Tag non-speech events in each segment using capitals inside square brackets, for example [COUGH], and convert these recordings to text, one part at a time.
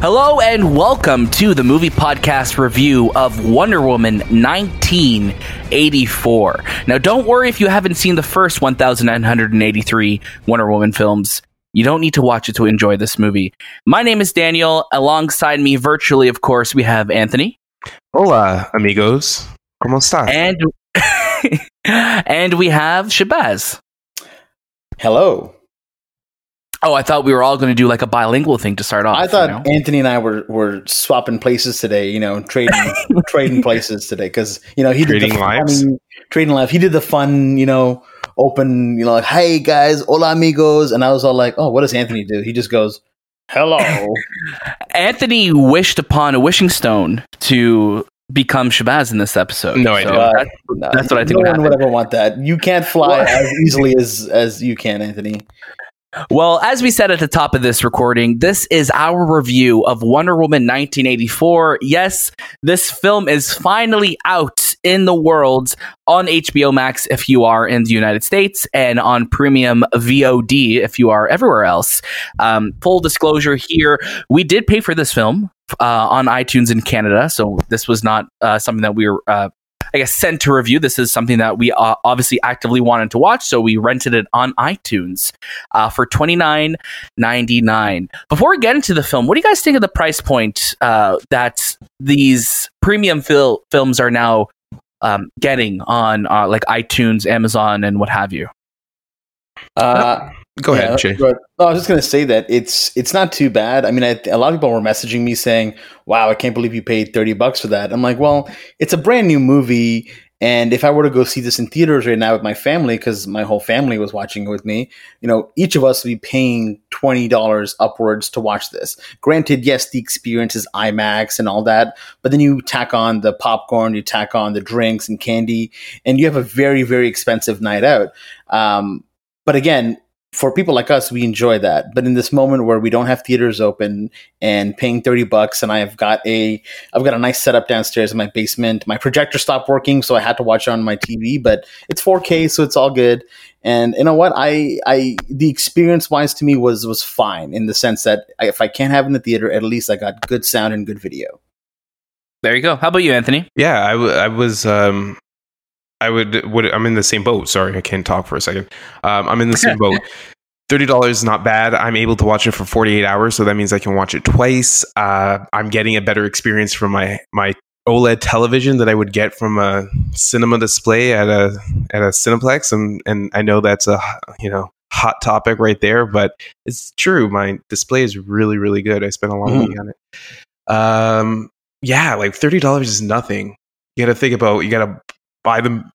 Hello and welcome to the movie podcast review of Wonder Woman 1984. Now, don't worry if you haven't seen the first 1983 Wonder Woman films. You don't need to watch it to enjoy this movie. My name is Daniel. Alongside me, virtually, of course, we have Anthony. Hola, amigos. ¿Cómo estás? And, [LAUGHS] and we have Shahbaz. Hello. Oh, I thought we were all going to do like a bilingual thing to start off. I thought you know? Anthony and I were, were swapping places today, you know, trading [LAUGHS] trading places today because you know he did Trading the lives? funny- trading life. He did the fun, you know, open, you know, like hey guys, hola amigos, and I was all like, oh, what does Anthony do? He just goes, hello. [LAUGHS] Anthony wished upon a wishing stone to become Shahbaz in this episode. No, I didn't. Uh, that- no, That's what I think No would one would ever want that. You can't fly as easily as as you can, Anthony. Well, as we said at the top of this recording, this is our review of Wonder Woman 1984. Yes, this film is finally out in the world on HBO Max if you are in the United States and on premium VOD if you are everywhere else. Um, full disclosure here, we did pay for this film uh, on iTunes in Canada, so this was not uh, something that we were. Uh, I guess sent to review. This is something that we uh, obviously actively wanted to watch, so we rented it on iTunes uh, for twenty nine ninety nine. Before we get into the film, what do you guys think of the price point uh, that these premium fil- films are now um, getting on uh, like iTunes, Amazon, and what have you? Uh, Go Yeah, ahead, Jay. but- no, I was just gonna say that it's it's not too bad. I mean, I, a lot of people were messaging me saying, "Wow, I can't believe you paid thirty bucks for that." I'm like, well, it's a brand new movie, and if I were to go see this in theaters right now with my family, because my whole family was watching it with me, you know, each of us would be paying twenty dollars upwards to watch this. Granted, yes, the experience is IMAX and all that, but then you tack on the popcorn, you tack on the drinks and candy, and you have a very very expensive night out. Um, but again, for people like us, we enjoy that. But in this moment where we don't have theaters open and paying thirty bucks, and I have got a I've got a nice setup downstairs in my basement. My projector stopped working, so I had to watch it on my TV. But it's 4K, so it's all good. And you know what? I I the experience wise to me was was fine in the sense that I, if I can't have it in the theater, at least I got good sound and good video. There you go. How about you, Anthony? Yeah, I, w- I was. Um, I would. Would I'm in the same boat. Sorry, I can't talk for a second. Um, I'm in the same [LAUGHS] boat. Thirty dollars is not bad. I'm able to watch it for 48 hours, so that means I can watch it twice. Uh, I'm getting a better experience from my my OLED television that I would get from a cinema display at a at a Cineplex, and and I know that's a you know hot topic right there, but it's true. My display is really really good. I spent a lot of Mhm. money on it. Um, yeah, like thirty dollars is nothing. You got to think about. You got to buy them,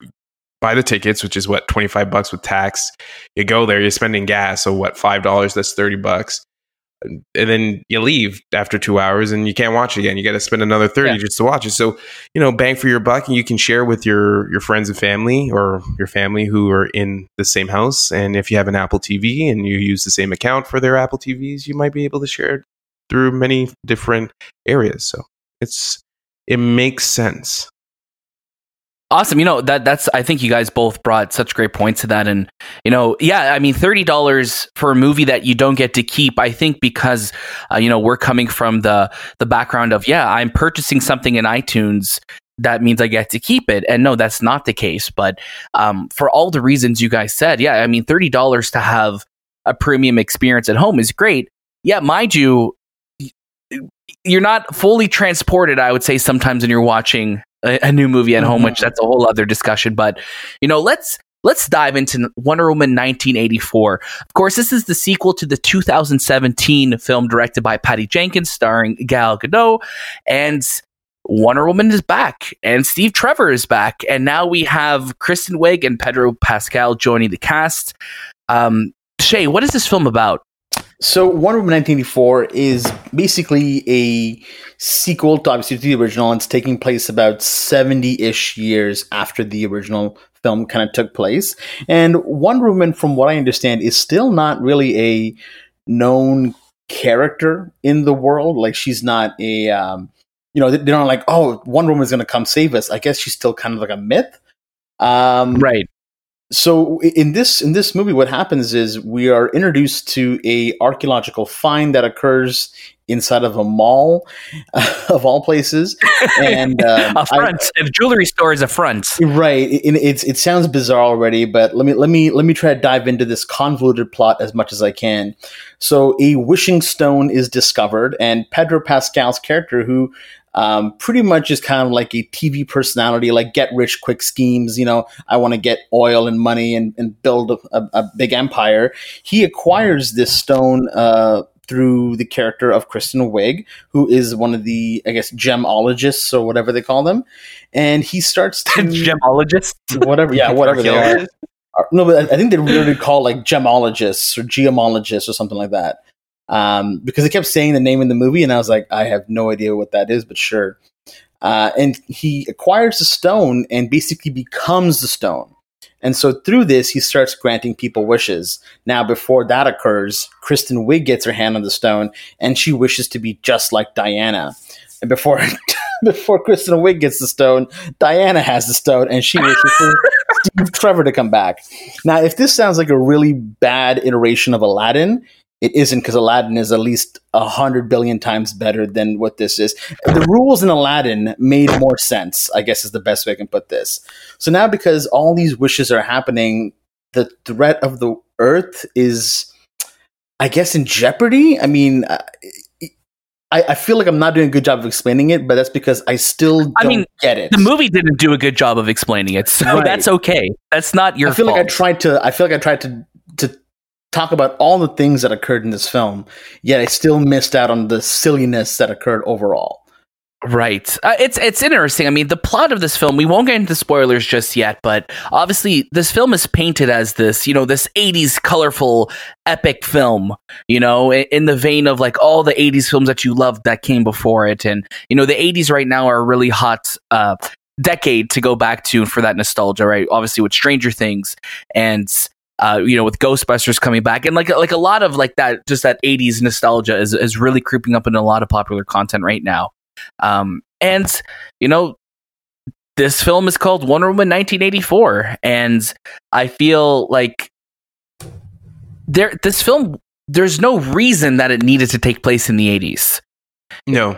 buy the tickets, which is what twenty five bucks with tax. You go there, you're spending gas, so what five dollars? That's thirty bucks. And then you leave after two hours, and you can't watch it again. You got to spend another thirty Yeah. just to watch it. So you know, bang for your buck, and you can share with your your friends and family, or your family who are in the same house. And if you have an Apple TV and you use the same account for their Apple TVs, you might be able to share it through many different areas. So it's it makes sense. Awesome. You know, that that's I think you guys both brought such great points to that and you know, yeah, I mean $30 for a movie that you don't get to keep, I think because uh, you know, we're coming from the the background of yeah, I'm purchasing something in iTunes that means I get to keep it. And no, that's not the case, but um, for all the reasons you guys said, yeah, I mean $30 to have a premium experience at home is great. Yeah, mind you, you're not fully transported, I would say, sometimes when you're watching a, a new movie at home, Mhm. which that's a whole other discussion. But you know, let's let's dive into Wonder Woman 1984. Of course, this is the sequel to the 2017 film directed by Patty Jenkins, starring Gal Gadot, and Wonder Woman is back, and Steve Trevor is back, and now we have Kristen Wiig and Pedro Pascal joining the cast. Um, Shay, what is this film about? So Wonder Woman 1984 is basically a sequel to obviously to the original. It's taking place about 70-ish years after the original film kind of took place. And Wonder Woman, from what I understand, is still not really a known character in the world. Like she's not a um, you know, they're not like, oh, Wonder Woman's gonna come save us. I guess she's still kind of like a myth. Um, Right. So in this in this movie what happens is we are introduced to a archaeological find that occurs inside of a mall, [LAUGHS] of all places. And [LAUGHS] um, a front, I, a jewelry store is a front, right? It, it's it sounds bizarre already, but let me let me let me try to dive into this convoluted plot as much as I can. So, a wishing stone is discovered, and Pedro Pascal's character, who um, pretty much is kind of like a TV personality, like get rich quick schemes. You know, I want to get oil and money and, and build a, a, big empire. He acquires this stone uh, through the character of Kristen Wiig, who is one of the, I guess, gemologists or whatever they call them. And he starts to. [LAUGHS] gemologists? [LAUGHS] Whatever, yeah, whatever they are. No, but I think they really call like gemologists or geomologists or something like that um, because they kept saying the name in the movie, and I was like, I have no idea what that is, but sure. Uh, and he acquires the stone and basically becomes the stone. And so through this, he starts granting people wishes. Now, before that occurs, Kristen Wiig gets her hand on the stone, and she wishes to be just like Diana. And before [LAUGHS] before Kristen Wiig gets the stone, Diana has the stone, and she wishes for [LAUGHS] Steve Trevor to come back. Now, if this sounds like a really bad iteration of Aladdin, it isn't because Aladdin is at least a hundred billion times better than what this is. The rules in Aladdin made more sense, I guess is the best way I can put this. So now, because all these wishes are happening, the threat of the earth is, I guess, in jeopardy. I mean, uh, I, I, feel like I'm not doing a good job of explaining it, but that's because I still don't I mean, get it. The movie didn't do a good job of explaining it, so right. that's okay. That's not your. I feel fault. like I tried to. I feel like I tried to talk about all the things that occurred in this film, yet I still missed out on the silliness that occurred overall. Right. Uh, it's it's interesting. I mean, the plot of this film, we won't get into spoilers just yet, but obviously this film is painted as this, you know, this 80s colorful epic film, you know, in, the vein of like all the 80s films that you loved that came before it and you know, the 80s right now are a really hot uh decade to go back to for that nostalgia, right? Obviously with Stranger Things and uh, you know, with Ghostbusters coming back, and like like a lot of like that, just that '80s nostalgia is is really creeping up in a lot of popular content right now. Um, and you know, this film is called Wonder Woman 1984, and I feel like there this film there's no reason that it needed to take place in the 80s. No.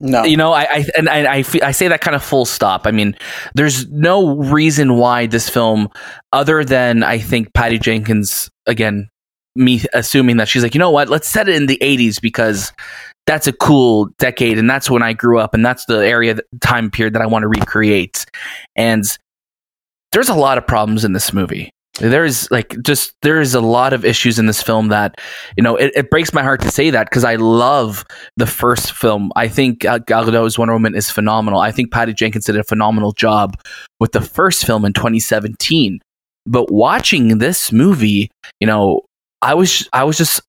No, you know, I, I and I, I, I say that kind of full stop. I mean, there's no reason why this film, other than I think Patty Jenkins again, me assuming that she's like, you know what, let's set it in the '80s because that's a cool decade, and that's when I grew up, and that's the area time period that I want to recreate. And there's a lot of problems in this movie. There's like just there's a lot of issues in this film that you know it, it breaks my heart to say that because I love the first film. I think uh, Gal Gadot's Wonder Woman is phenomenal. I think Patty Jenkins did a phenomenal job with the first film in 2017. But watching this movie, you know, I was I was just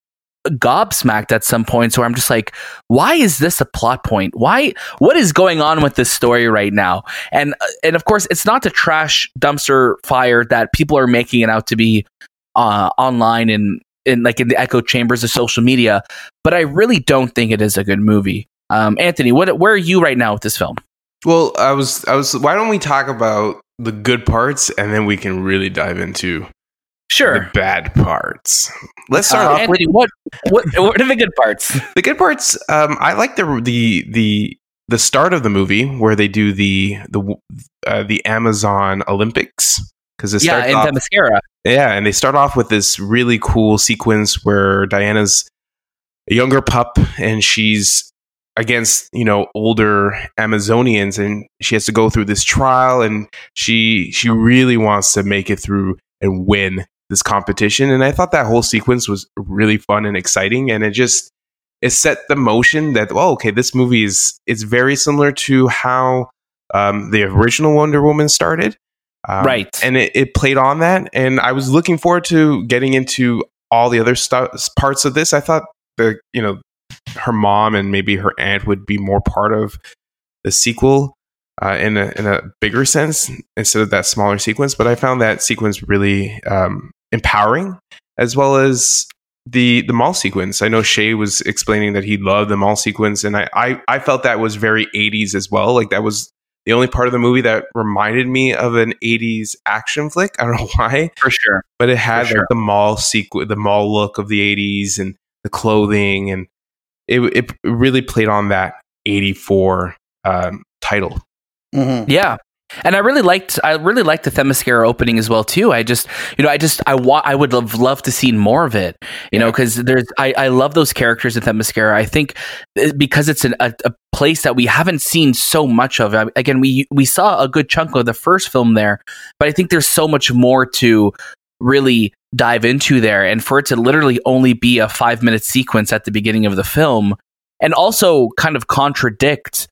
gobsmacked at some points where I'm just like, why is this a plot point? Why? What is going on with this story right now? And and of course, it's not the trash dumpster fire that people are making it out to be uh, online and in like in the echo chambers of social media. But I really don't think it is a good movie. Um, Anthony, what where are you right now with this film? Well, I was I was. Why don't we talk about the good parts and then we can really dive into Sure. The bad parts. Let's start uh, off Anthony, with what, what what are the good parts? [LAUGHS] The good parts. Um, I like the the the the start of the movie where they do the the uh, the Amazon Olympics because it yeah, in Themyscira. Yeah, and they start off with this really cool sequence where Diana's a younger pup and she's against you know older Amazonians and she has to go through this trial and she she really wants to make it through and win this competition. And I thought that whole sequence was really fun and exciting. And it just it set the motion that oh okay this movie is it's very similar to how um, the original Wonder Woman started. Um, right. And it, it played on that. And I was looking forward to getting into all the other stu- parts of this. I thought the, you know, her mom and maybe her aunt would be more part of the sequel uh, in a in a bigger sense instead of that smaller sequence. But I found that sequence really um, empowering, as well as the the mall sequence. I know Shay was explaining that he loved the mall sequence, and I, I I felt that was very 80s as well. Like that was the only part of the movie that reminded me of an 80s action flick. [LAUGHS] I don't know why. For sure. But it had like the mall sequence, the mall look of the 80s and the clothing and it it really played on that 84 um, title. Mm-hmm. Yeah, and I really liked I really liked the Themyscira opening as well too. I just you know I just I want I would have loved to see more of it. You know because there's I, I love those characters in Themyscira. I think uh, because it's an, a, a place that we haven't seen so much of. Again, we we saw a good chunk of the first film there, but I think there's so much more to really dive into there, and for it to literally only be a five minute sequence at the beginning of the film, and also kind of contradict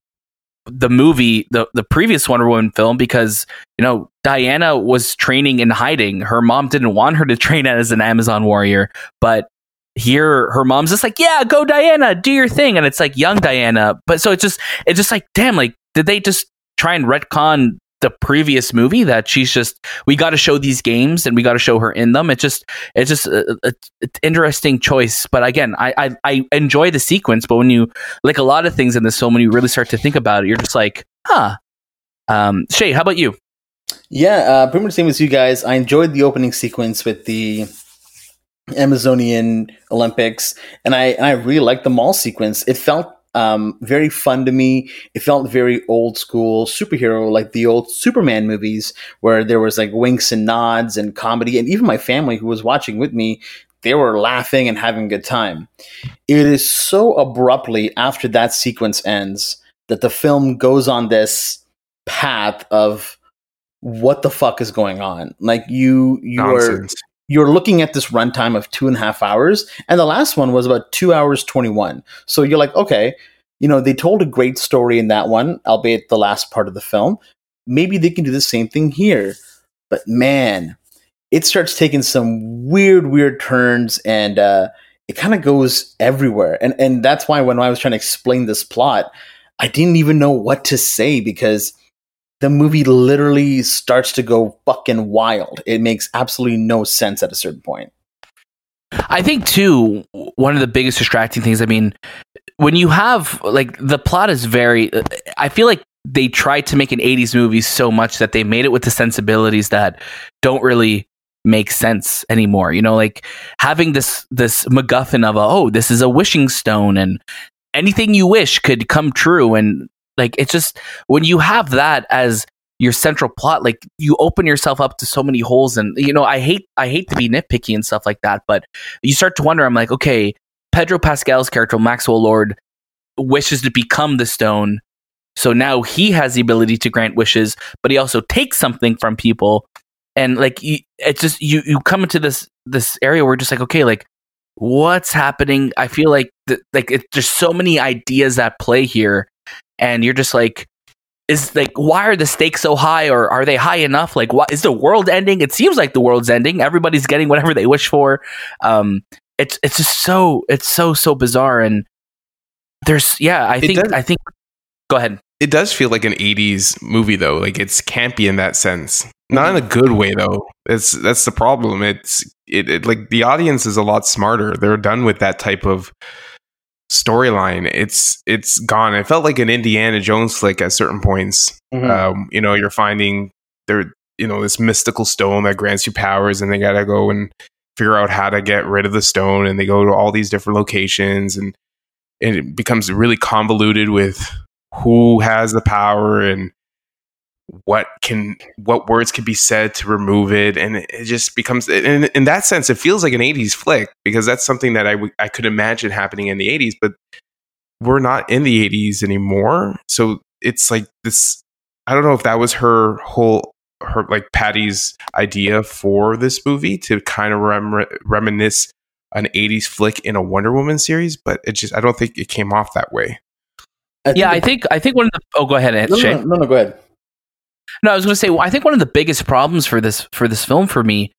the movie, the the previous Wonder Woman film, because you know Diana was training in hiding. Her mom didn't want her to [LAUGHS] train as an Amazon warrior, but here her mom's just like, "Yeah, go Diana, do your thing," and it's like young Diana. But so it's just it's just like, damn, like did they just try and retcon the previous movie that she's just we got to show these games and we got to show her in them. It's just it's just a, a, a, interesting choice. But again, I, I I enjoy the sequence, but when you like a lot of things in this film, when you really start to think about it, you're just like, huh. Um, Shay, how about you? Yeah, uh, pretty much same as you guys. I enjoyed the opening sequence with the Amazonian Olympics, and I and I really liked the mall sequence. It felt um, very fun to me. It felt very old school superhero, like the old Superman movies, where there was like winks and nods and comedy. And even my family who was watching with me, they were laughing and having a good time. It is so abruptly after that sequence ends that the film goes on this path of what the fuck is going on. Like you, you Nonsense. are you're looking at this runtime of two and a half hours, and the last one was about two hours 21. So you're like, okay, you know, they told a great story in that one, albeit the last part of the film. Maybe they can do the same thing here. But man, it starts taking some weird, weird turns and uh, it kind of goes everywhere. And, and that's why when I was trying to explain this plot, I didn't even know what to say because the movie literally starts to go fucking wild. It makes absolutely no sense at a certain point. I think too one of the biggest distracting things. I mean, when you have like the plot is very. I feel like they tried to make an '80s movie so much that they made it with the sensibilities that don't really make sense anymore. You know, like having this this MacGuffin of a oh, this is a wishing stone and anything you wish could come true and like it's just when you have that as your central plot like you open yourself up to so many holes and you know i hate i hate to be nitpicky and stuff like that but you start to wonder i'm like okay pedro pascal's character maxwell lord wishes to become the stone. So now he has the ability to grant wishes but he also takes something from people. And like it's just you you come into this this area where just like okay like what's happening? I feel like th- like it, there's so many ideas at play here and you're just like is like why are the stakes so high or are they high enough? Like what is the world ending? It seems like the world's ending. Everybody's getting whatever they wish for. Um it's it's just so it's so so bizarre and there's yeah i think i think go ahead. It does feel like an 80s movie though. Like it's campy in that sense. Not in a good way though. It's that's the problem. It's it, it like the audience is a lot smarter. They're done with that type of storyline it's it's gone it felt like an indiana jones flick at certain points mm-hmm. um, you know you're finding there you know this mystical stone that grants you powers and they gotta go and figure out how to get rid of the stone and they go to all these different locations and, and it becomes really convoluted with who has the power and what can what words can be said to remove it and it just becomes in, in that sense it feels like an 80s flick because that's something that I, w- I could imagine happening in the 80s but we're not in the 80s anymore. So it's like this i don't know if that was her whole her like patty's idea for this movie to kind of rem- reminisce an 80s flick in a wonder woman series but it just i don't think it came off that way. I yeah i think i think one of the oh go ahead no, no, no, no go ahead no, I was going to say. I think one of the biggest problems for this for this film for me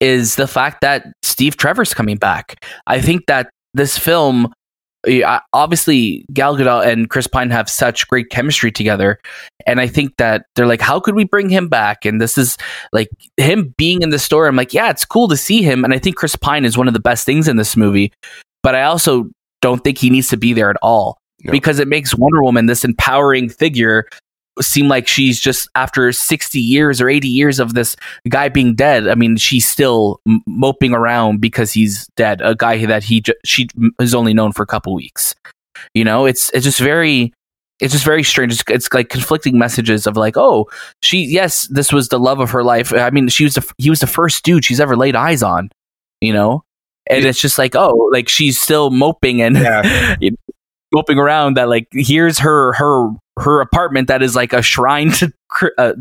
is the fact that Steve Trevor's coming back. I think that this film, eh, obviously, Gal Gadot and Chris Pine have such great chemistry together, and I think that they're like, how could we bring him back? And this is like him being in the story. I'm like, yeah, it's cool to see him, and I think Chris Pine is one of the best things in this movie. But I also don't think he needs to be there at all. No. Because it makes Wonder Woman this empowering figure seem like she's just after 60 years or 80 years of this guy being dead i mean she's still m- moping around because he's dead a guy that he ju- she is only known for a couple weeks. You know it's it's just very it's just very strange. It's, it's like conflicting messages of like oh she yes this was the love of her life. I mean she was the, he was the first dude she's ever laid eyes on you know? And it's just like oh like she's still moping and Yeah. [LAUGHS] moping around that like here's her her her apartment that is like a shrine to uh,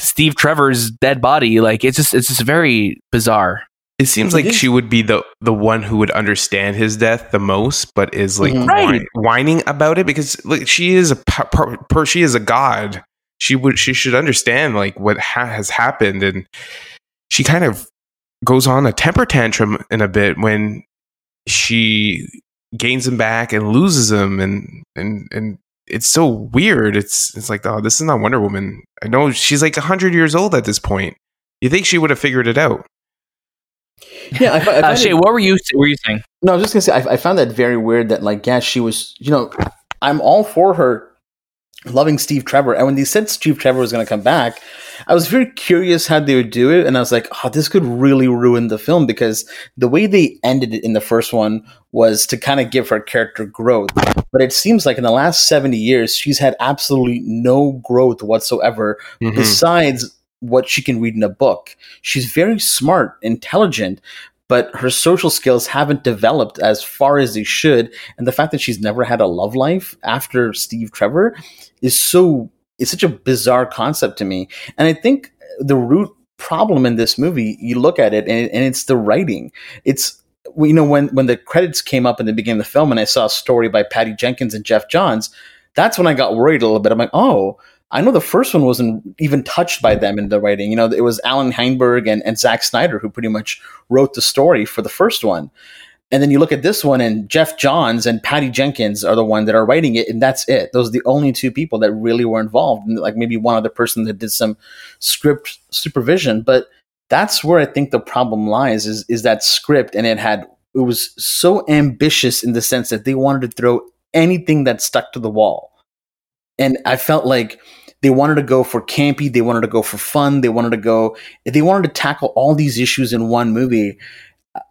Steve Trevor's dead body like it's just it's just very bizarre It seems like is. she would be the the one who would understand his death the most, but is like Mhm. Right. whine- whining about it because like she is a per, per, per- she is a god. She would she should understand like what ha- has happened, and she kind of goes on a temper tantrum in a bit when she gains him back and loses him, and and and it's so weird. It's it's like oh, this is not Wonder Woman. I know she's like hundred years old at this point. You think she would have figured it out? Yeah, I, fi- I uh, Shay it- what were you were you saying No, I was just gonna say I, I found that very weird that like yeah she was you know I'm all for her loving Steve Trevor and when they said Steve Trevor was gonna come back I was very curious how they would do it and I was like oh this could really ruin the film because the way they ended it in the first one was to kind of give her character growth but it seems like in the last 70 years she's had absolutely no growth whatsoever Mhm. besides what she can read in a book. She's very smart, intelligent, but her social skills haven't developed as far as they should. And the fact that she's never had a love life after Steve Trevor is so it's such a bizarre concept to me. And I think the root problem in this movie, you look at it and, and it's the writing. It's you know when when the credits came up in the beginning of the film and I saw a story by Patty Jenkins and Geoff Johns, that's when I got worried a little bit. I'm like, oh, I know the first one wasn't even touched by them in the writing. You know, it was Allan Heinberg and, and Zack Snyder who pretty much wrote the story for the first one. And then you look at this one, and Geoff Johns and Patty Jenkins are the one that are writing it, and that's it. Those are the only two people that really were involved, and like maybe one other person that did some script supervision. But that's where I think the problem lies is is that script, and it had it was so ambitious in the sense that they wanted to throw anything that stuck to the wall, and I felt like they wanted to go for campy, they wanted to go for fun, they wanted to go, they wanted to tackle all these issues in one movie,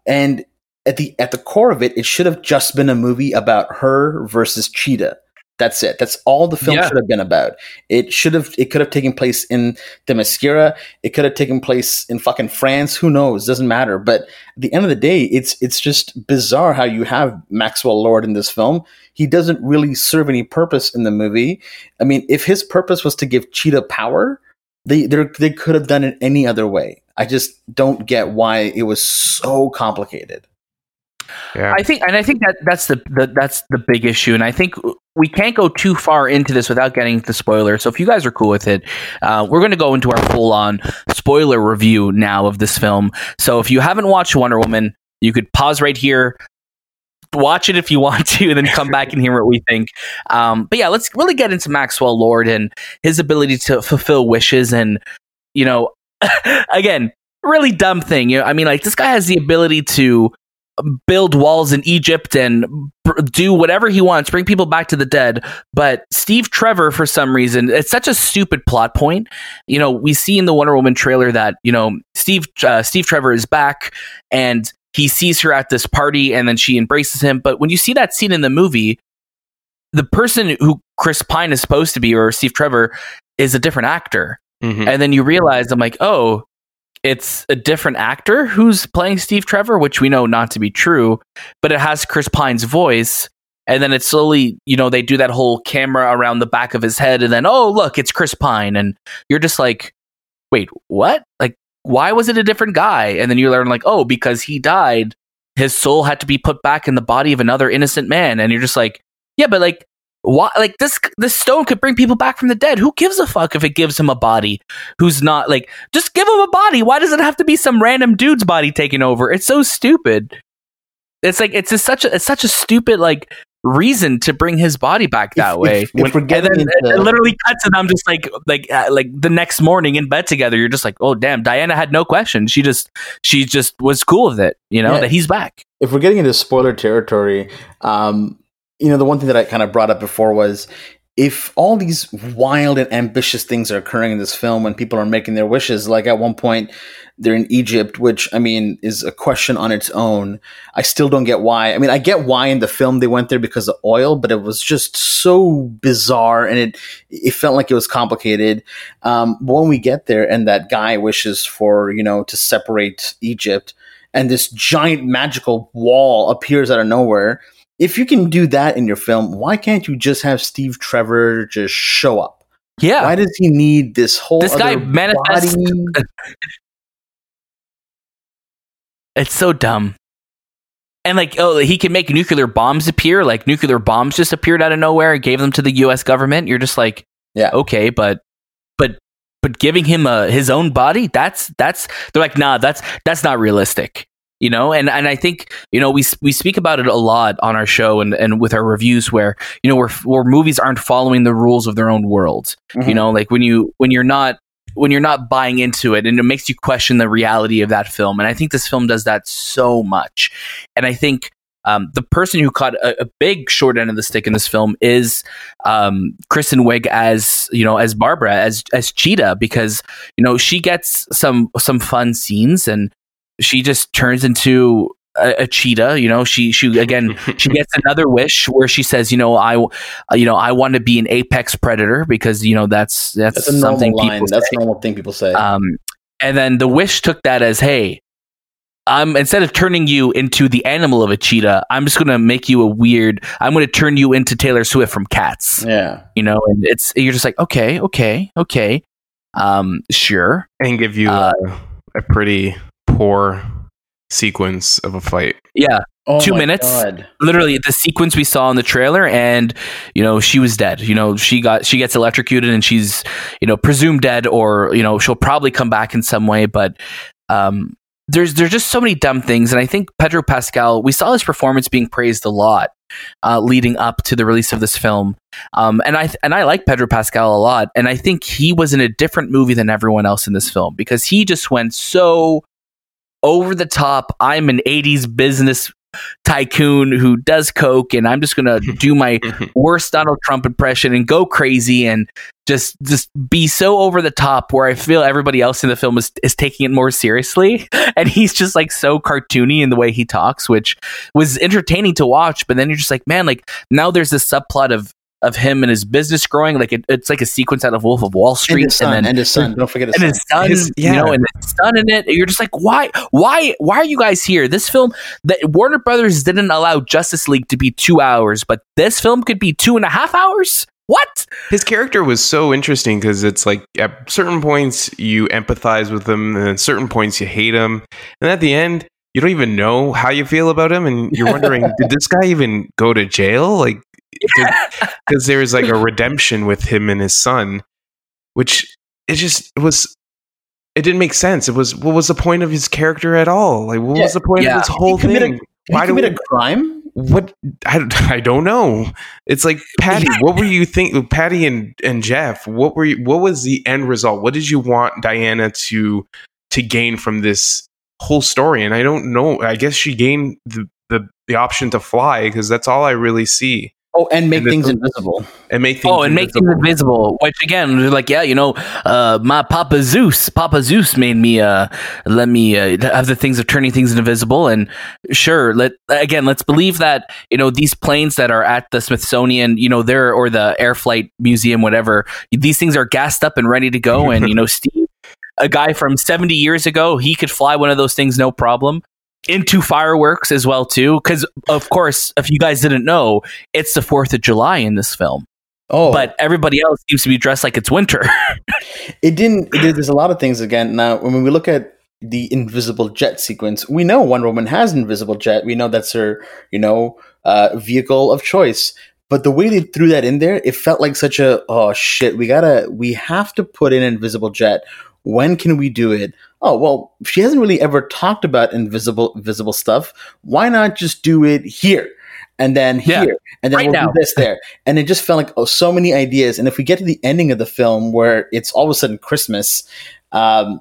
and at the at the core of it, it should have just been a movie about her versus Cheetah. That's it. That's all the film Yeah. should have been about. It should have. It could have taken place in Themyscira. It could have taken place in fucking France. Who knows? Doesn't matter. But at the end of the day, it's it's just bizarre how you have Maxwell Lord in this film. He doesn't really serve any purpose in the movie. I mean, if his purpose was to give Cheetah power, they they're- they could have done it any other way. I just don't get why it was so complicated. Yeah. I think, and I think that that's the, the that's the big issue, and I think we can't go too far into this without getting the spoiler. So if you guys are cool with it, uh, we're going to go into our full on spoiler review now of this film. So if you haven't watched Wonder Woman, you could pause right here. Watch it if you [LAUGHS] want to, and then come back and hear what we think. Um, but yeah, let's really get into Maxwell Lord and his ability to fulfill wishes. And you know, [LAUGHS] again, really dumb thing. You know, I mean, like this guy has the ability to build walls in Egypt and br- do whatever he wants, bring people back to the dead. But Steve Trevor, for some reason, it's such a stupid plot point. You know, we see in the Wonder Woman trailer that you know Steve uh, Steve Trevor is back and he sees her at this party and then she embraces him. But when you see that scene in the movie, the person who Chris Pine is supposed to be or Steve Trevor is a different actor. Mhm. And then you realize, I'm like, oh, it's a different actor who's playing Steve Trevor, which we know not to be true, but it has Chris Pine's voice. And then it slowly, you know, they do that whole camera around the back of his head, and then, oh, look, it's Chris Pine. And you're just like, wait, what? Like, why was it a different guy? And then you learn, like, oh, because he died, his soul had to be put back in the body of another innocent man. And you're just like, yeah, but like, why like this this stone could bring people back from the dead. Who gives a fuck if it gives him a body who's not like just give him a body. Why does it have to be some random dude's body taking over? It's so stupid. It's like it's just such a it's such a stupid like reason to bring his body back that If- way. if- if we're and getting then into- it literally cuts and i'm just like like uh, like the next morning in bed together. You're just like oh damn diana had no question she just she just was cool with it you know Yeah. that he's back. If we're getting into spoiler territory, um, you know, the one thing that I kind of brought up before was if all these wild and ambitious things are occurring in this film when people are making their wishes, like at one point they're in Egypt, which I mean is a question on its own. I still don't get why. I mean, I get why in the film they went there because of oil, but it was just so bizarre and it it felt like it was complicated. Um, but when we get there and that guy wishes for you know to separate Egypt, and this giant magical wall appears out of nowhere. If you can do that in your film, why can't you just have Steve Trevor just show up? Yeah. Why does he need this whole This guy manifests- body? [LAUGHS] It's so dumb. And like, oh, he can make nuclear bombs appear. Like nuclear bombs just appeared out of nowhere and gave them to the U.S. government. You're just like, Yeah. okay, but, but, but giving him a his own body, that's that's they're like, nah, that's that's not realistic, you know. And and I think you know we we speak about it a lot on our show and and with our reviews where you know where where movies aren't following the rules of their own world you Mhm. know like when you when you're not when you're not buying into it and it makes you question the reality of that film and i think this film does that so much and i think um, the person who caught a, a big short end of the stick in this film is um, Kristen Wiig as you know as Barbara as as Cheetah because you know she gets some some fun scenes and she just turns into a, a cheetah you know she she again [LAUGHS] she gets another wish where she says you know I uh, you know I want to be an apex predator because you know that's that's, That's a normal something line. people That's say. a normal thing people say. Um, and then the wish took that as, hey, I'm instead of turning you into the animal of a cheetah, I'm just gonna make you a weird. I'm gonna turn you into Taylor Swift from Cats. yeah. You know, and it's you're just like, okay, okay, okay, um, sure. and give you Uh, a, a pretty poor sequence of a fight. Yeah, Oh Two minutes? God. literally the sequence we saw in the trailer, and you know, she was dead. You know, she got she gets electrocuted, and she's you know presumed dead, or you know, she'll probably come back in some way, but um. There's there's just so many dumb things, and I think Pedro Pascal. We saw his performance being praised a lot, uh, leading up to the release of this film. Um, and I and I like Pedro Pascal a lot, and I think he was in a different movie than everyone else in this film because he just went so over the top. I'm an '80s business tycoon who does coke, and I'm just gonna do my [LAUGHS] worst Donald Trump impression and go crazy and just just be so over the top where I feel everybody else in the film is, is taking it more seriously. [LAUGHS] And he's just like so cartoony in the way he talks, which was entertaining to watch. But then you're just like, man, like now there's this subplot of of him and his business growing. Like it, it's like a sequence out of Wolf of Wall And Street. his son. and then And his son. Don't forget his and son. his son, His- you know, and his son in it. You're just like, why, why, why are you guys here? This film, that Warner Brothers didn't allow Justice League to be two hours, but this film could be two and a half hours. What? His character was so interesting because it's like at certain points you empathize with him, and at certain points you hate him, and at the end you don't even know how you feel about him, and you're wondering, [LAUGHS] did this guy even go to jail? Like, [LAUGHS] because there's like a redemption with him and his son, which it just it was. It didn't make sense. It was what was the point of his character at all? Like, what Yeah, was the point yeah. of this whole He thing? Did Why he do commit we- a crime? what I, [LAUGHS] I don't know it's like patty what were you think patty and and geoff what were you, what was the end result what did you want diana to to gain from this whole story and i don't know i guess she gained the the, the option to fly because that's all i really see Oh, and make And things film- invisible. and make things Oh, and make things invisible. invisible. Which again, they're like, yeah, you know, uh, my Papa Zeus, Papa Zeus made me, uh, let me uh, have the things of turning things invisible. And sure, let again, let's believe that you know these planes that are at the Smithsonian, you know, there or the Air Flight Museum, whatever, these things are gassed up and ready to go. And you know, [LAUGHS] Steve, a guy from seventy years ago, he could fly one of those things no problem. Into fireworks as well too, because of course, if you guys didn't know, it's the Fourth of July in this film Oh, but everybody else seems to be dressed like it's winter. [LAUGHS] it didn't. There's a lot of things again. Now, when we look at the invisible jet sequence, we know Wonder Woman has invisible jet. We know that's her, you know, uh, vehicle of choice. But the way they threw that in there, it felt like such a oh shit. We gotta, we have to put in invisible jet. When can we do it? Oh well, she hasn't really ever talked about invisible, visible stuff. Why not just do it here? And then Yeah, here, and then right we'll now. do this there, [LAUGHS] and it just felt like oh, so many ideas. And if we get to the ending of the film where it's all of a sudden Christmas, um,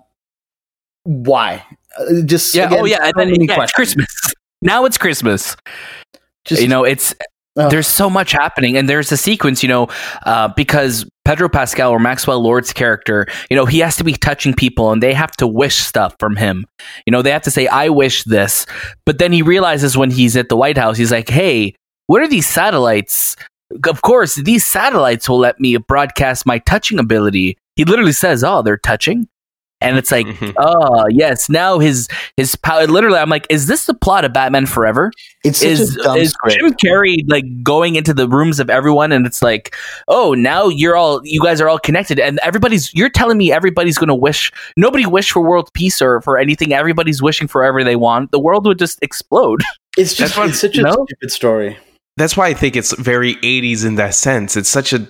why? Uh, just yeah. again, oh, yeah. And then yeah, it's. Christmas. [LAUGHS] Now it's Christmas. Just you know, it's There's so much happening and there's a sequence you know uh, because pedro pascal or maxwell lord's character you know he has to be touching people and they have to wish stuff from him. You know they have to say i wish this. But then he realizes when he's at the white house he's like hey what are these satellites? Of course these satellites will let me broadcast my touching ability. He literally says oh they're touching and it's like Mhm. oh yes now his his power literally i'm like is this the plot of batman forever It's such is, a dumb is script. Jim Carrey like going into the rooms of everyone and it's like, oh, now you're all you guys are all connected and everybody's you're telling me everybody's gonna wish nobody wish for world peace or for anything. Everybody's wishing for whatever they want. The world would just explode. [LAUGHS] It's just That's what- it's such a no? stupid story. That's why I think it's very 80s in that sense. It's such a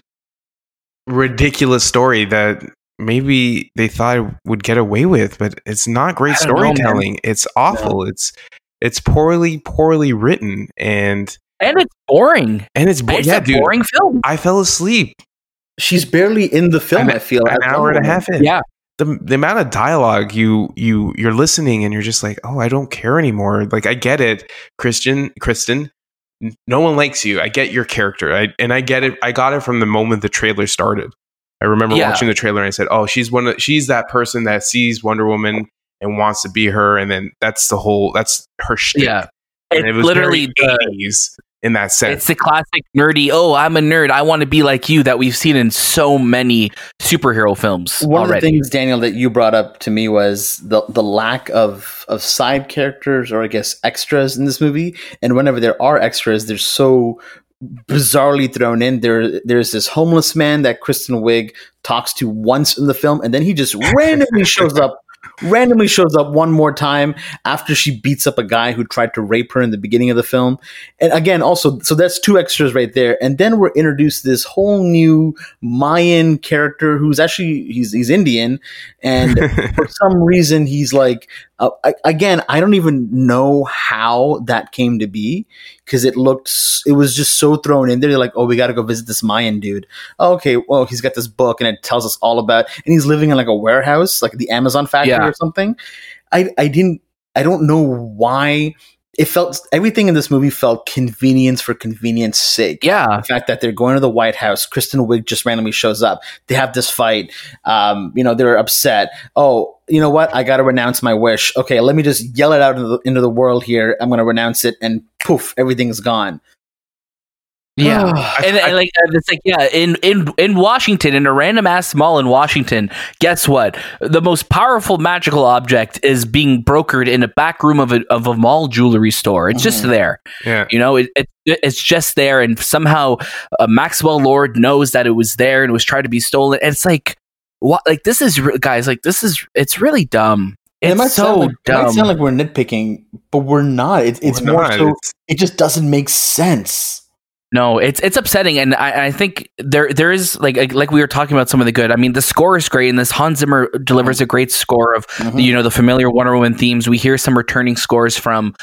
ridiculous story that maybe they thought it would get away with, but it's not great I don't know, storytelling. it's awful. It's it's poorly poorly written and And it's boring. and it's bo- It's yeah, a dude. boring film. I fell asleep She's barely in the film. An- I feel an as hour and a half in. Yeah. the the amount of dialogue you you you're listening and you're just like, oh, I don't care anymore. Like I get it, Christian, Kristen. No one likes you. I get your character, I, and I get it. I got it from the moment the trailer started. I remember Yeah. watching the trailer and I said, "Oh, she's one. Of, she's that person that sees Wonder Woman and wants to be her." And then that's the whole. That's her shtick. Yeah. and It's it was literally the, 80s in that sense. it's the classic nerdy, oh, I'm a nerd, I want to be like you that we've seen in so many superhero films One of the things, Daniel, that you brought up to me was the the lack of of side characters or I guess extras in this movie. And whenever there are extras, they're so bizarrely thrown in. There there's this homeless man that Kristen Wiig talks to once in the film, and then he just randomly shows up. Randomly shows up one more time after she beats up a guy who tried to rape her in the beginning of the film. And again, also, so that's two extras right there. And then we're introduced to this whole new Mayan character who's actually he's he's Indian, and [LAUGHS] for some reason he's like uh, I, again I don't even know how that came to be because it looked it was just so thrown in there. They're like, oh, we got to go visit this Mayan dude. Oh, okay, well he's got this book and it tells us all about, and he's living in like a warehouse, like the Amazon factory Yeah. Or something. I I didn't I don't know why. It felt everything in this movie felt convenience for convenience sake yeah. the fact that they're going to the White House. Kristen Wiig just randomly shows up. They have this fight. Um, you know, they're upset. Oh, you know what? I got to renounce my wish. Okay, let me just yell it out into the, into the world here. I'm going to renounce it, and poof, everything's gone. Yeah. I- and, I- and like uh, it's like yeah in in in Washington in a random ass mall in Washington guess what the most powerful magical object is being brokered in a back room of a of a mall jewelry store it's just Mhm. there yeah. you know it, it it's just there and somehow uh, Maxwell Lord knows that it was there and was trying to be stolen and it's like what like this is guys like this is it's really dumb And it's so sound like, it might sound like we're nitpicking, but we're not. It's, it's We're more not. so. It's- It just doesn't make sense. No, it's it's upsetting, and I, I think there there is like like we were talking about some of the good. I mean, the score is great, and this Hans Zimmer delivers a great score of Mhm. you know the familiar Wonder Woman themes. We hear some returning scores from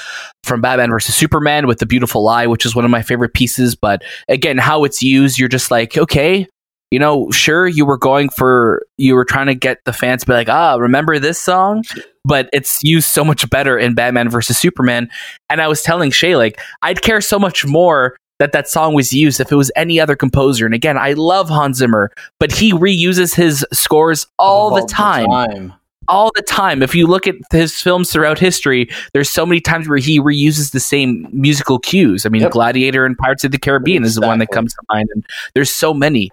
from Batman versus Superman with the Beautiful Lie, which is one of my favorite pieces. But again, how it's used, you're just like, okay, you know, sure, you were going for you were trying to get the fans to be like, ah, remember this song? But it's used so much better in Batman versus Superman. And I was telling Shay, like, I'd care so much more that that song was used if it was any other composer. And again, I love Hans Zimmer, but he reuses his scores all the time time. all the time. If you look at his films throughout history, there's so many times where he reuses the same musical cues. I mean, Yep. Gladiator and Pirates of the Caribbean is the one that comes to mind, and there's so many.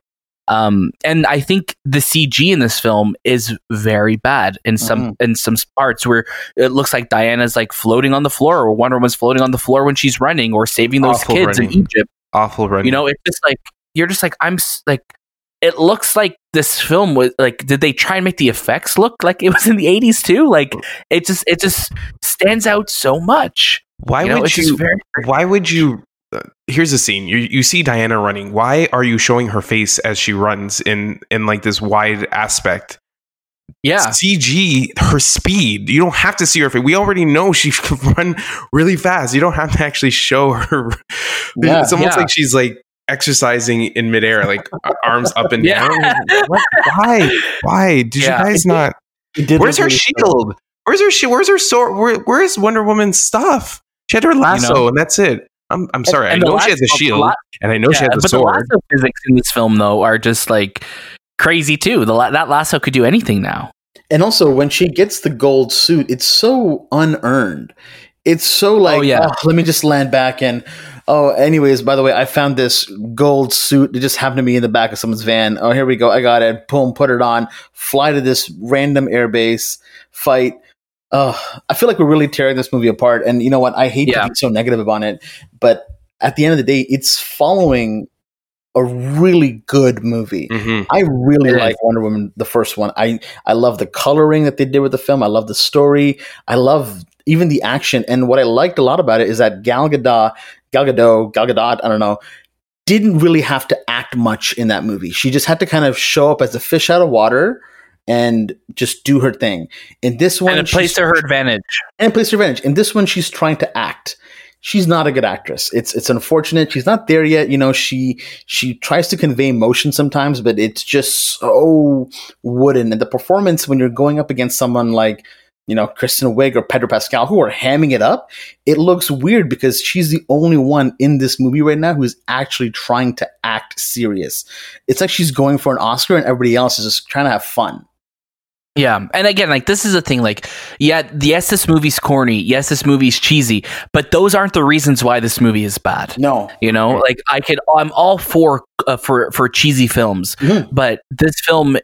Um, and I think the CG in this film is very bad in some Mm-hmm. in some parts where it looks like Diana's like floating on the floor, or Wonder Woman's floating on the floor when she's running, or saving those Awful kids in. Egypt. Awful running. You know, it's just like you're just like I'm like. It looks like this film was like. Did they try and make the effects look like it was in the '80s too? Like it just it just stands out so much. why you know, would you? very why would you? Here's the scene. You you see Diana running. Why are you showing her face as she runs in in like this wide aspect? yeah CG her speed. You don't have to see her face. We already know she [LAUGHS] can run really fast. You don't have to actually show her. Yeah, it's almost yeah. like she's like exercising in midair, like arms up and [LAUGHS] Yeah. down. What? Why? Why? Did Yeah. you guys not? It did Where's her really shield? Where's her shield? Where's her sword? Where, where's Wonder Woman's stuff? She had her lasso, know- and that's it. I'm, I'm sorry. and I know she has a lasso- shield, la- and I know she has a but sword. the lasso physics in this film though are just like crazy too. The la- that lasso could do anything now. And also, when she gets the gold suit, it's so unearned. It's so oh, like, Oh, yeah. "Oh, let me just land back and. Oh, anyways, by the way, I found this gold suit. It just happened to be in the back of someone's van. Oh, here we go. I got it. Boom, put it on. Fly to this random airbase, fight. I feel like we're really tearing this movie apart. And you know what? I hate Yeah. to be so negative about it, but at the end of the day, it's following a really good movie. hmm I really It like Wonder Woman, the first one. I I love the coloring that they did with the film. I love the story. I love even the action. And what I liked a lot about it is that Gal Gadot, Gal Gadot, Gal Gadot, I don't know, didn't really have to act much in that movie. She just had to kind of show up as a fish out of water and just do her thing. In this one, and it plays to her advantage. and plays revenge. In this one, she's trying to act. She's not a good actress. It's it's unfortunate. She's not there yet. You know, she she tries to convey emotion sometimes, but it's just so wooden. And the performance when you're going up against someone like you know Kristen Wiig or Pedro Pascal who are hamming it up, it looks weird because she's the only one in this movie right now who's actually trying to act serious. It's like she's going for an Oscar and everybody else is just trying to have fun. Yeah, and again, like this is a thing. Like, yeah, yes, this movie's corny. Yes, this movie's cheesy. But those aren't the reasons why this movie is bad. No, You know, like I could, I'm all for uh, for for cheesy films, Mhm. but this film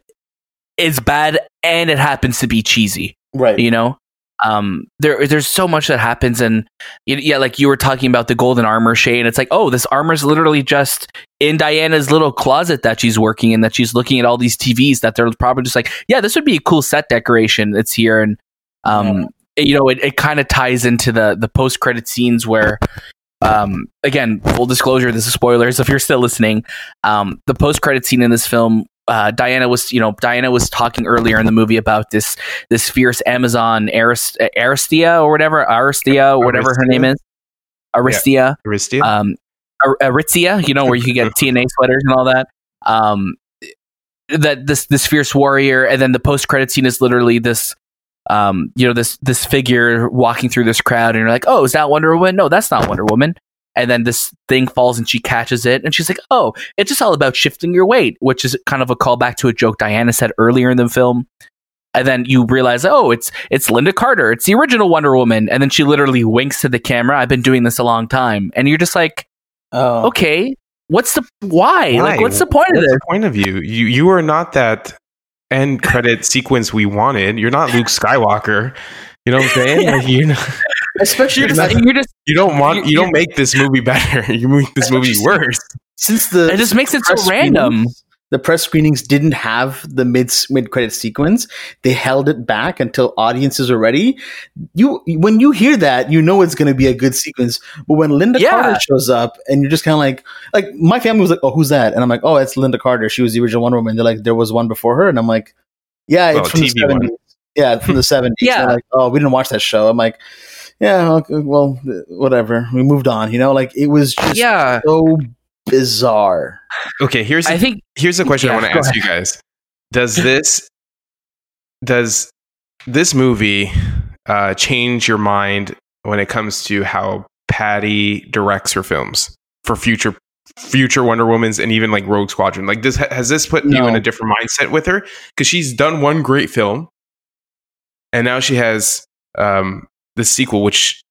is bad, and it happens to be cheesy. right? You know, um, there there's so much that happens, and yeah, like you were talking about the golden armor, and it's like, oh, this armor's literally just in Diana's little closet that she's working in, that she's looking at all these TVs that they're probably just like, yeah, this would be a cool set decoration. It's here, and um, you know, it, it kind of ties into the the post credit scenes where. Um, again, full disclosure, this is spoilers if you're still listening. Um, the post credit scene in this film, uh, Diana was, you know, Diana was talking earlier in the movie about this this fierce Amazon Arist- Aristia or whatever, Aristia or whatever her name is, Aristia, Aristia? um, Aritzia, you know, where you can get [LAUGHS] TNA sweaters and all that. Um, that this this fierce warrior, and then the post credit scene is literally this. Um, you know this this figure walking through this crowd, and you're like, "Oh, is that Wonder Woman?" No, that's not Wonder Woman. And then this thing falls, and she catches it, and she's like, "Oh, it's just all about shifting your weight," which is kind of a callback to a joke Diana said earlier in the film. And then you realize, oh, it's it's Lynda Carter, it's the original Wonder Woman, and then she literally winks to the camera. I've been doing this a long time, and you're just like, Oh, okay, what's the why? Why? Like, what's the point of this? the point of you? You you are not that end credit sequence we wanted. You're not Luke Skywalker. You know what I'm saying? Like, you know, [LAUGHS] especially You're because just, you're just you don't want you You- don't make this movie better. [LAUGHS] You make this movie worse. since the it just makes it so random. screenings- The press screenings didn't have the mid mid credit sequence. They held it back until audiences are ready. You when you hear that, you know it's going to be a good sequence. But when Lynda Yeah. Carter shows up, and you're just kind of like, like my family was like, "Oh, who's that?" And I'm like, "Oh, it's Lynda Carter. She was the original Wonder Woman." They're like, "There was one before her," and I'm like, "Yeah, Well, it's from the TV one. '70s. Yeah, from the '70s." Yeah. Like, "Oh, we didn't watch that show." I'm like, "Yeah, okay, well, whatever. We moved on." You know, like it was just Yeah, so bizarre. Okay, here's I think here's the question I want to go ask you guys. Does this does this movie uh, change your mind when it comes to how Patty directs her films for future future Wonder Womans and even like Rogue Squadron? Like this has this put you in a different mindset with her because she's done one great film, and now she has um, the sequel, which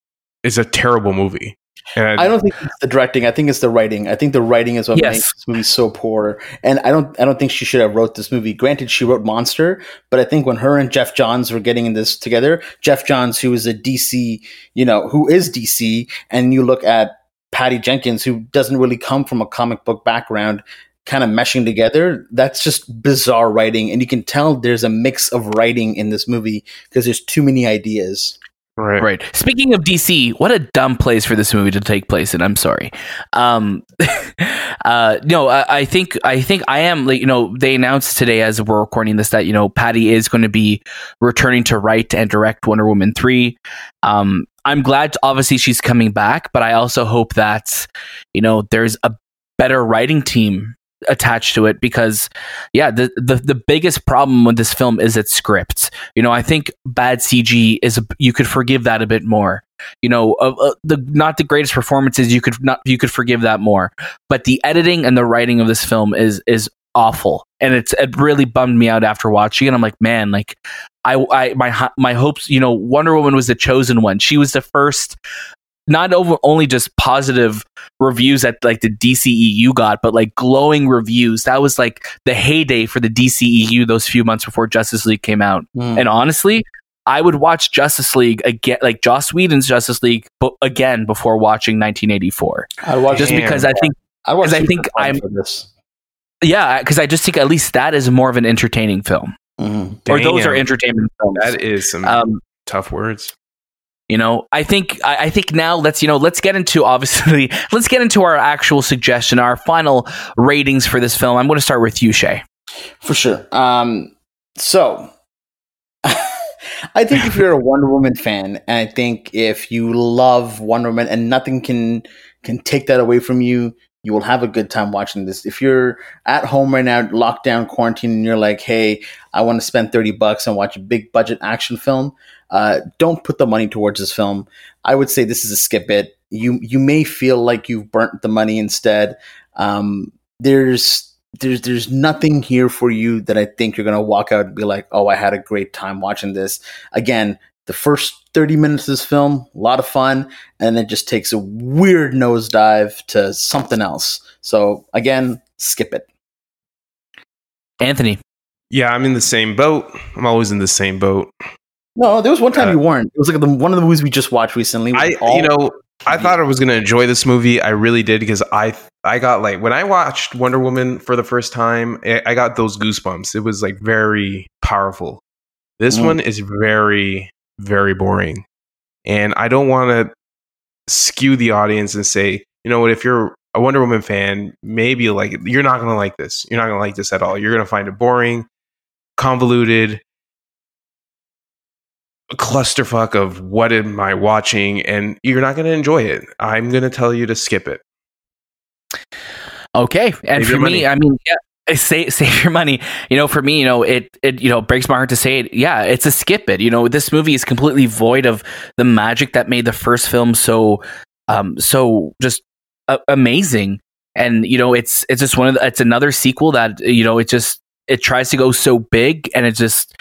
is a terrible movie. And I don't think it's the directing. I think it's the writing. I think the writing is what Yes. makes this movie so poor. And I don't. I don't think she should have wrote this movie. Granted, she wrote Monster, but I think when her and Geoff Johns were getting in this together, Geoff Johns, who is a DC, you know, who is DC, and you look at Patty Jenkins, who doesn't really come from a comic book background, kind of meshing together. That's just bizarre writing, and you can tell there's a mix of writing in this movie because there's too many ideas. Right. right. Speaking of DC, what a dumb place for this movie to take place in. I'm sorry. Um, [LAUGHS] uh, no, I, I think I think I am. Like, you know, they announced today as we're recording this that you know Patty is going to be returning to write and direct Wonder Woman three. Um, I'm glad. Obviously, she's coming back, but I also hope that you know there's a better writing team attached to it because yeah the, the the biggest problem with this film is its script. You know i think bad cg is you could forgive that a bit more. You know uh, uh, the not the greatest performances you could not you could forgive that more. But the editing and the writing of this film is is awful. And it's it really bummed me out after watching it. I'm like man like i i my my hopes you know wonder woman was the chosen one. She was the first not over, only just positive reviews that like the DCEU got, but like glowing reviews. That was like the heyday for the DCEU those few months before Justice League came out. Mm. And honestly, I would watch Justice League again, like Joss Whedon's Justice League b- again before watching 1984. I watch just because I think I, I think I'm this. Yeah, because I just think at least that is more of an entertaining film, mm. or those are entertainment films. That is some um, tough words. You know, I think I, I think now let's you know let's get into obviously [LAUGHS] let's get into our actual suggestion, our final ratings for this film. I'm going to start with you, Shay. For sure. Um, so [LAUGHS] I think if you're a Wonder Woman fan, and I think if you love Wonder Woman and nothing can can take that away from you, you will have a good time watching this. If you're at home right now, lockdown, quarantine, and you're like, hey, I want to spend 30 bucks and watch a big budget action film, uh, don't put the money towards this film. I would say this is a skip it. You you may feel like you've burnt the money instead. Um, there's there's there's nothing here for you that I think you're gonna walk out and be like, oh, I had a great time watching this. Again, the first 30 minutes of this film, a lot of fun, and it just takes a weird nosedive to something else. So again, skip it. Anthony. Yeah, I'm in the same boat. I'm always in the same boat. No, there was one time uh, you weren't. It was like the, one of the movies we just watched recently. I, you know, I thought I was going to enjoy this movie. I really did because I, I got like when I watched Wonder Woman for the first time, I got those goosebumps. It was like very powerful. This mm. one is very, very boring, and I don't want to skew the audience and say, you know what, if you're a Wonder Woman fan, maybe like it. You're not going to like this. You're not going to like this at all. You're going to find it boring, convoluted clusterfuck of what am I watching, and you're not going to enjoy it. I'm going to tell you to skip it. Okay, and save for me, I mean, yeah, [LAUGHS] save save your money. You know, for me, you know, it it you know breaks my heart to say it. Yeah, it's a skip it. You know, this movie is completely void of the magic that made the first film so um so just uh, amazing. And you know, it's it's just one of the, it's another sequel that you know it just it tries to go so big, and it just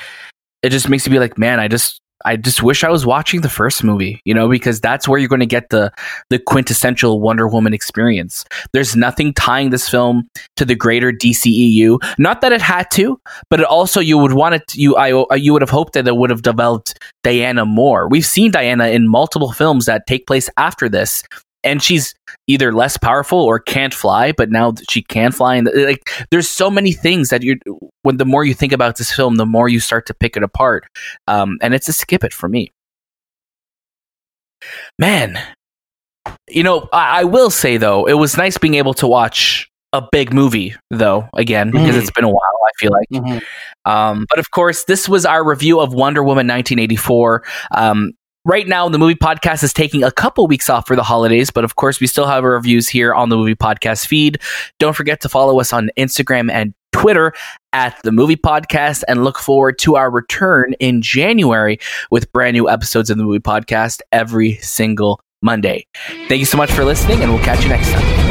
it just makes me be like, man, I just I just wish I was watching the first movie, you know, because that's where you're going to get the the quintessential Wonder Woman experience. There's nothing tying this film to the greater DCEU. Not that it had to, but it also you would want it. You I you would have hoped that it would have developed Diana more. We've seen Diana in multiple films that take place after this, and she's either less powerful or can't fly but now she can fly and like there's so many things that you when the more you think about this film the more you start to pick it apart um, and it's a skip it for me man you know I, I, will say though it was nice being able to watch a big movie though again because mm. it's been a while i feel like mm-hmm. um, but of course this was our review of wonder woman 1984 um, right now the movie podcast is taking a couple weeks off for the holidays but of course we still have our reviews here on the movie podcast feed. Don't forget to follow us on instagram and twitter at the movie podcast and look forward to our return in january with brand new episodes of the movie podcast every single monday. Thank you so much for listening and we'll catch you next time